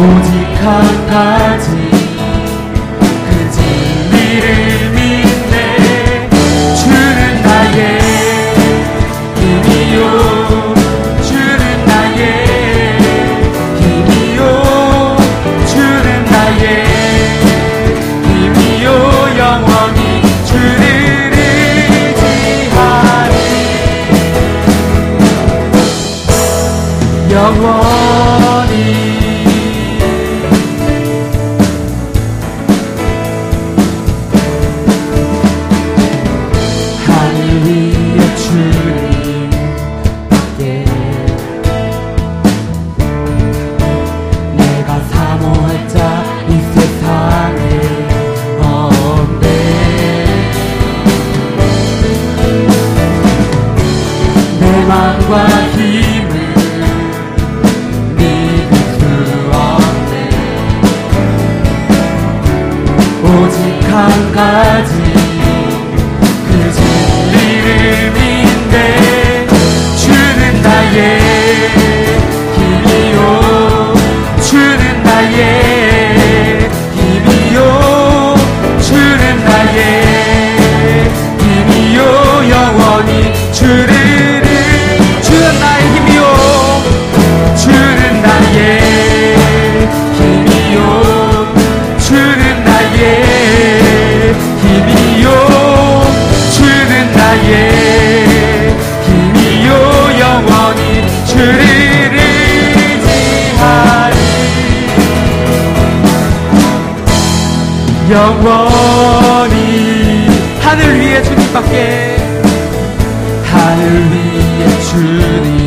오직 한 가지 뜻밖에 하늘 위에 주님.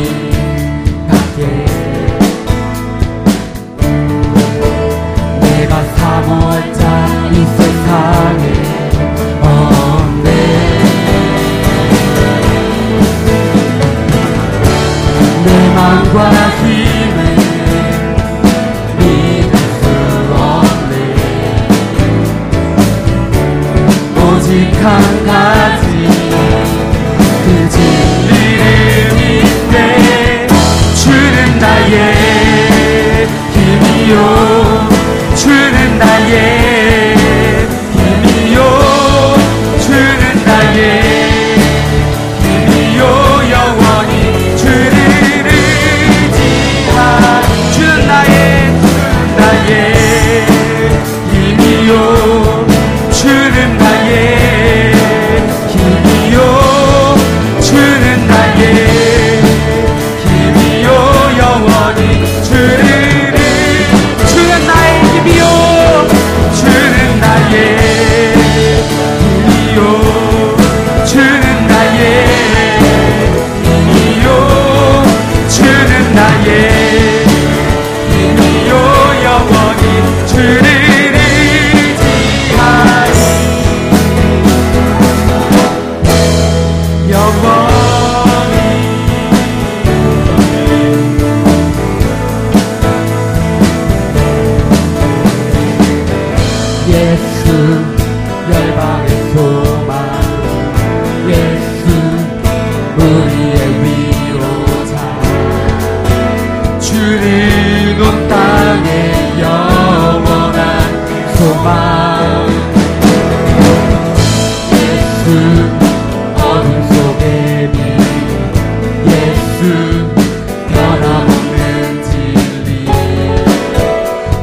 변함없는 진리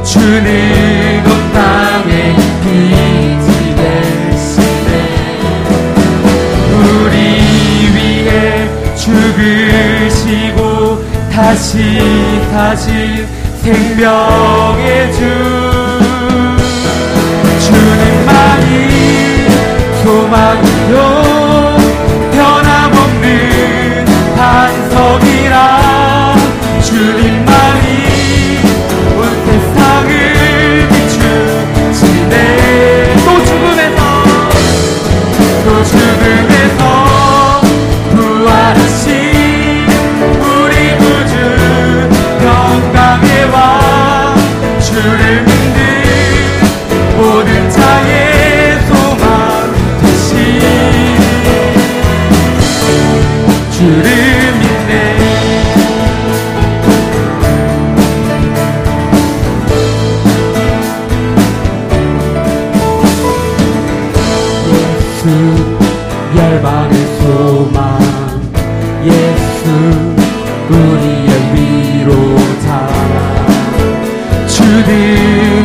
주는 온 땅에 빛이 되시네 우리 위해 죽으시고 다시 다시 생명의 주 주님만이 소망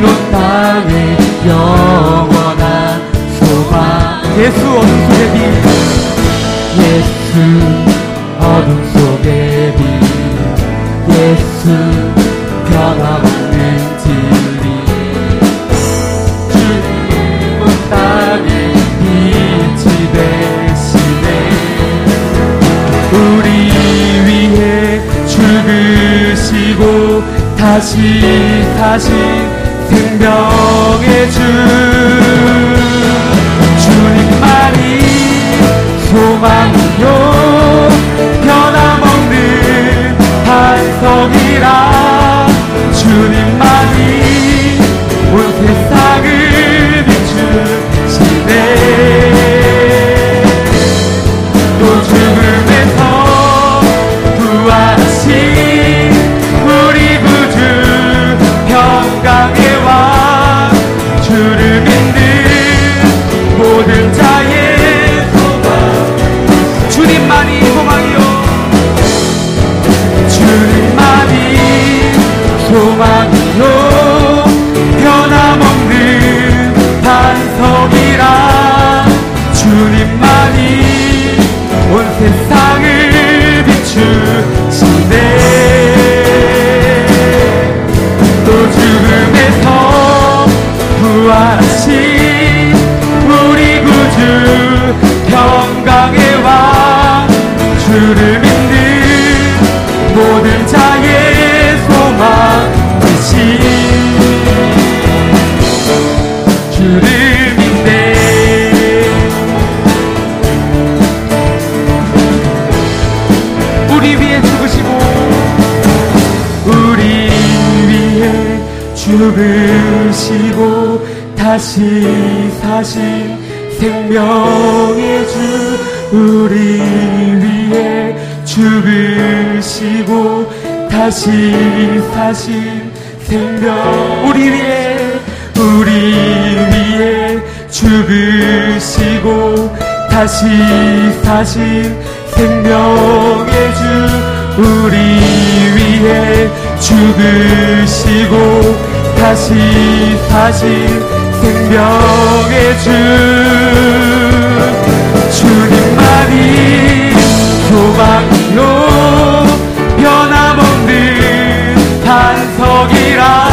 온 땅의 영원한 소망. 예수 어둠 속의 빛 예수 어둠 속에 빛 예수 변함없는 진리. 주님 온 나의 빛이 되시네. 우리 위해 죽으시고 다시 다시 생명의 주 세상을 다시 사신 생명의 주 우리 위해 죽으시고 다시 사신 생명 우리 위해. 우리 위해 죽으시고 다시 사신 생명의 주 우리 위해 죽으시고 다시 사신 생명의 주. 주님만이 소망이요. 변함없는 반석이라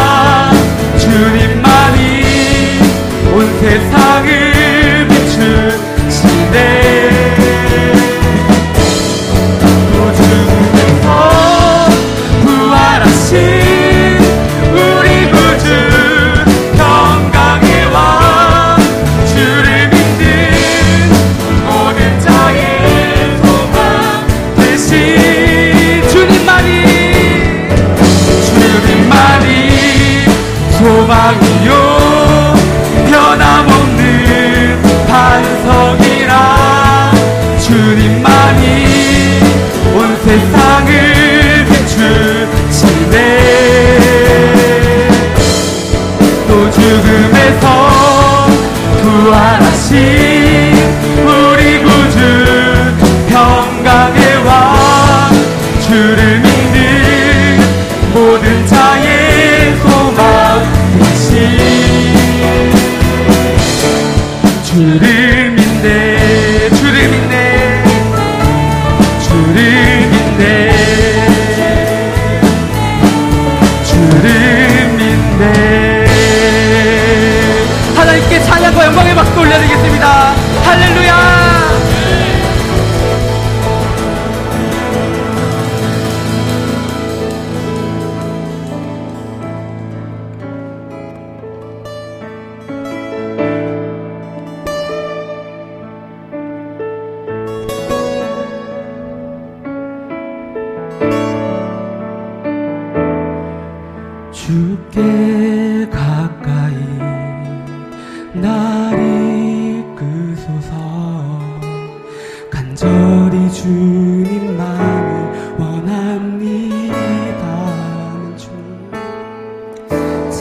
하나님께 찬양과 영광의 박수 올려드리겠습니다. 할렐루야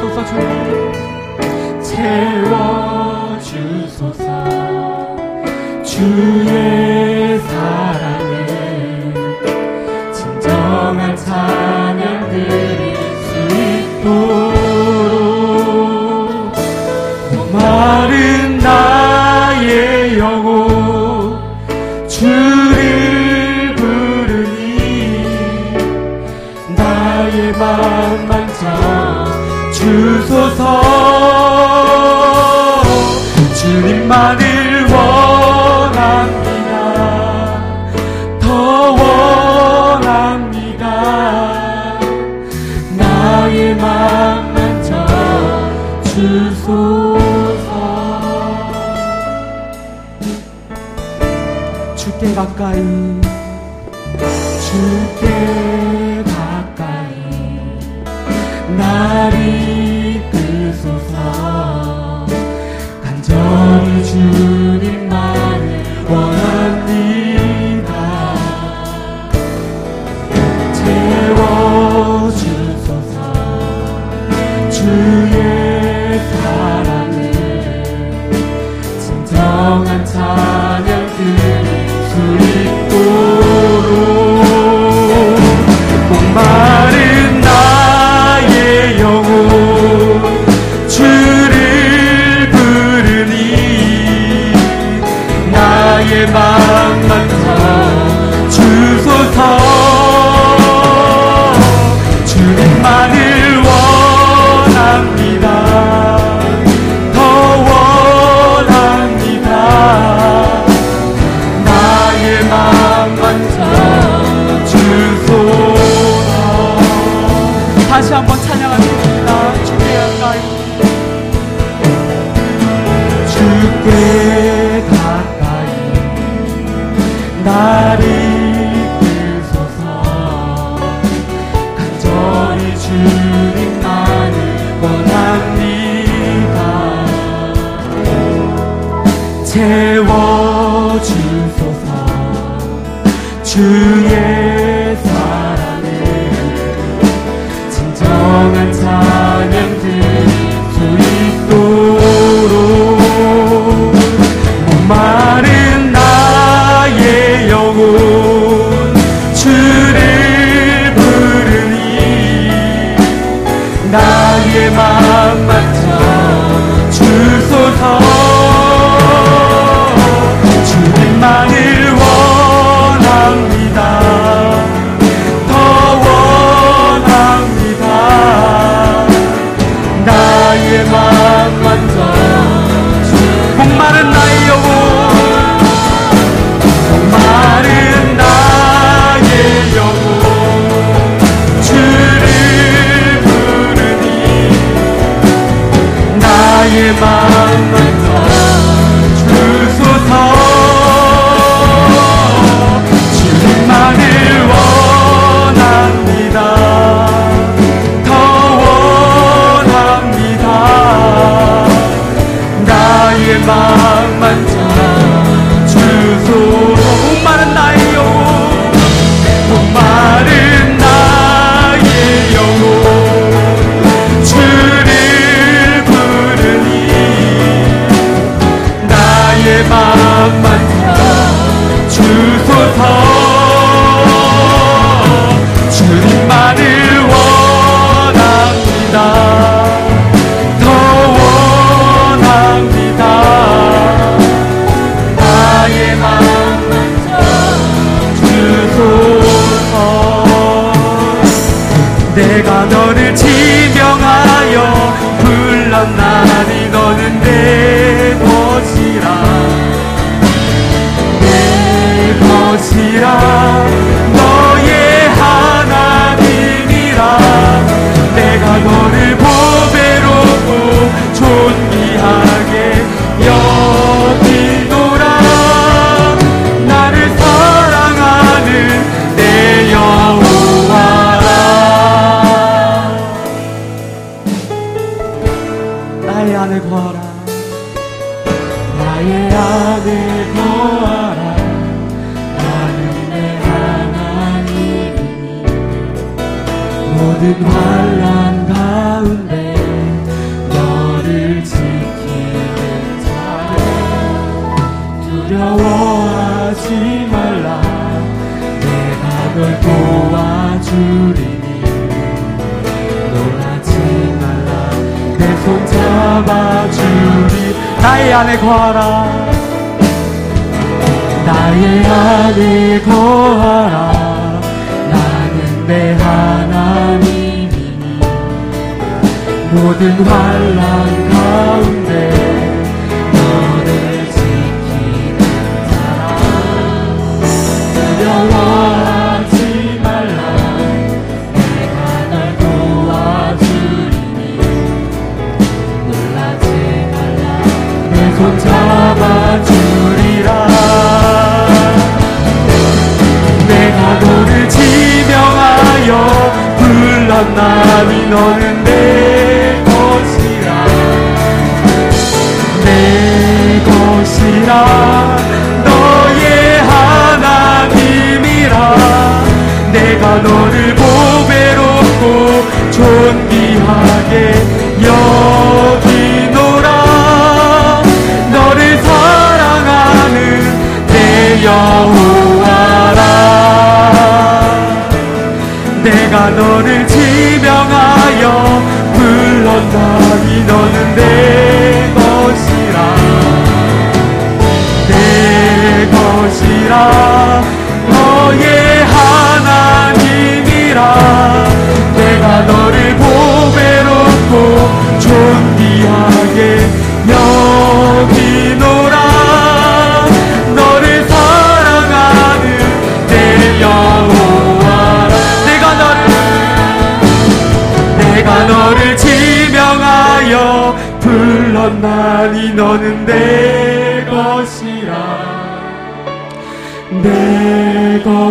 채워주소서. 채워주소서. 주의 주께 가까이 주께 가까이. 나를 모든 환란 가운데 너를 지키는 자네 두려워하지 말라. 내가 널 도와주리니 놀라지 말라. 내 손 잡아주리. 나의 안에 거하라. 나의 안에 거하라. 내 하나님. 모든 환란 가운데 너를 지키는 자라 두려워하지 말라. 내가 널 도와주리니. 놀라지 말라. 내 손 잡아주리라. 내가 너를 지명하여 불렀나니 너는 내 것이라. 너의 하나님이라. 내가 너를 보배롭고 존귀하게 여기노라. 너를 사랑하는 내 여호와라. 내가 너를 지명하여 불렀나니 너는 내 것이라? 너의 하나님이라. 내가 너를 보배롭고 존귀하게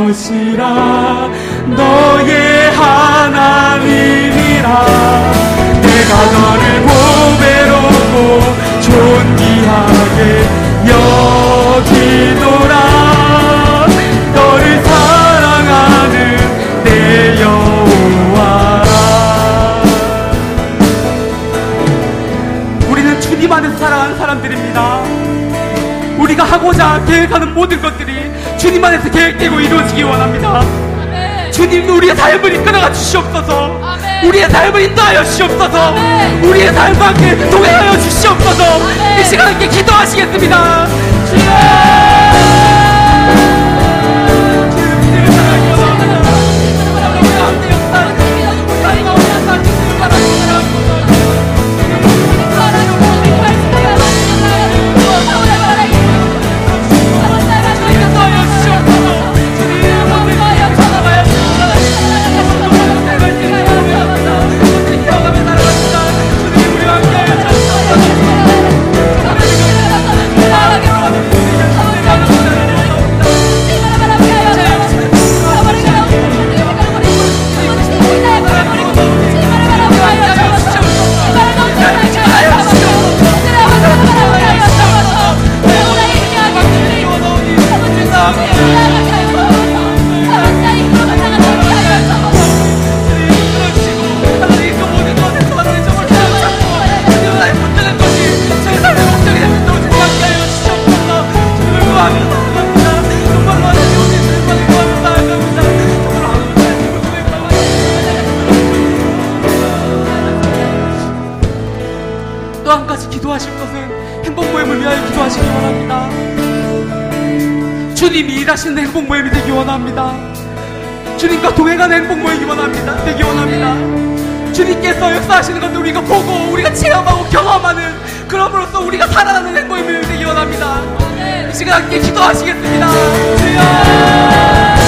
것이라 너의 하나님이라. 내가 너를 보배롭고 존귀하게 여기노라. 너를 사랑하는 내 여호와라. 우리는 주님 안에서 살아가는 사람들입니다. 우리가 하고자 계획하는 모든 것들이 주님 안에서 계획되고 이루어지기 원합니다. 아멘. 주님 우리의 삶을 이끌어가 주시옵소서. 아멘. 우리의 삶을 인도하여 주시옵소서. 아멘. 우리의 삶과 함께 동행하여 주시옵소서. 이 시간 함께 기도하시겠습니다. 주여! 일하시는 행복 모임이 되기 원합니다. 주님과 동행하는 행복 모임이 원합니다. 되기 원합니다. 주님께서 역사하시는 것을 우리가 보고 우리가 체험하고 경험하는 그럼으로써 우리가 살아가는 행복 모임이 되기 원합니다. 이 시간 함께 기도하시겠습니다. 주여!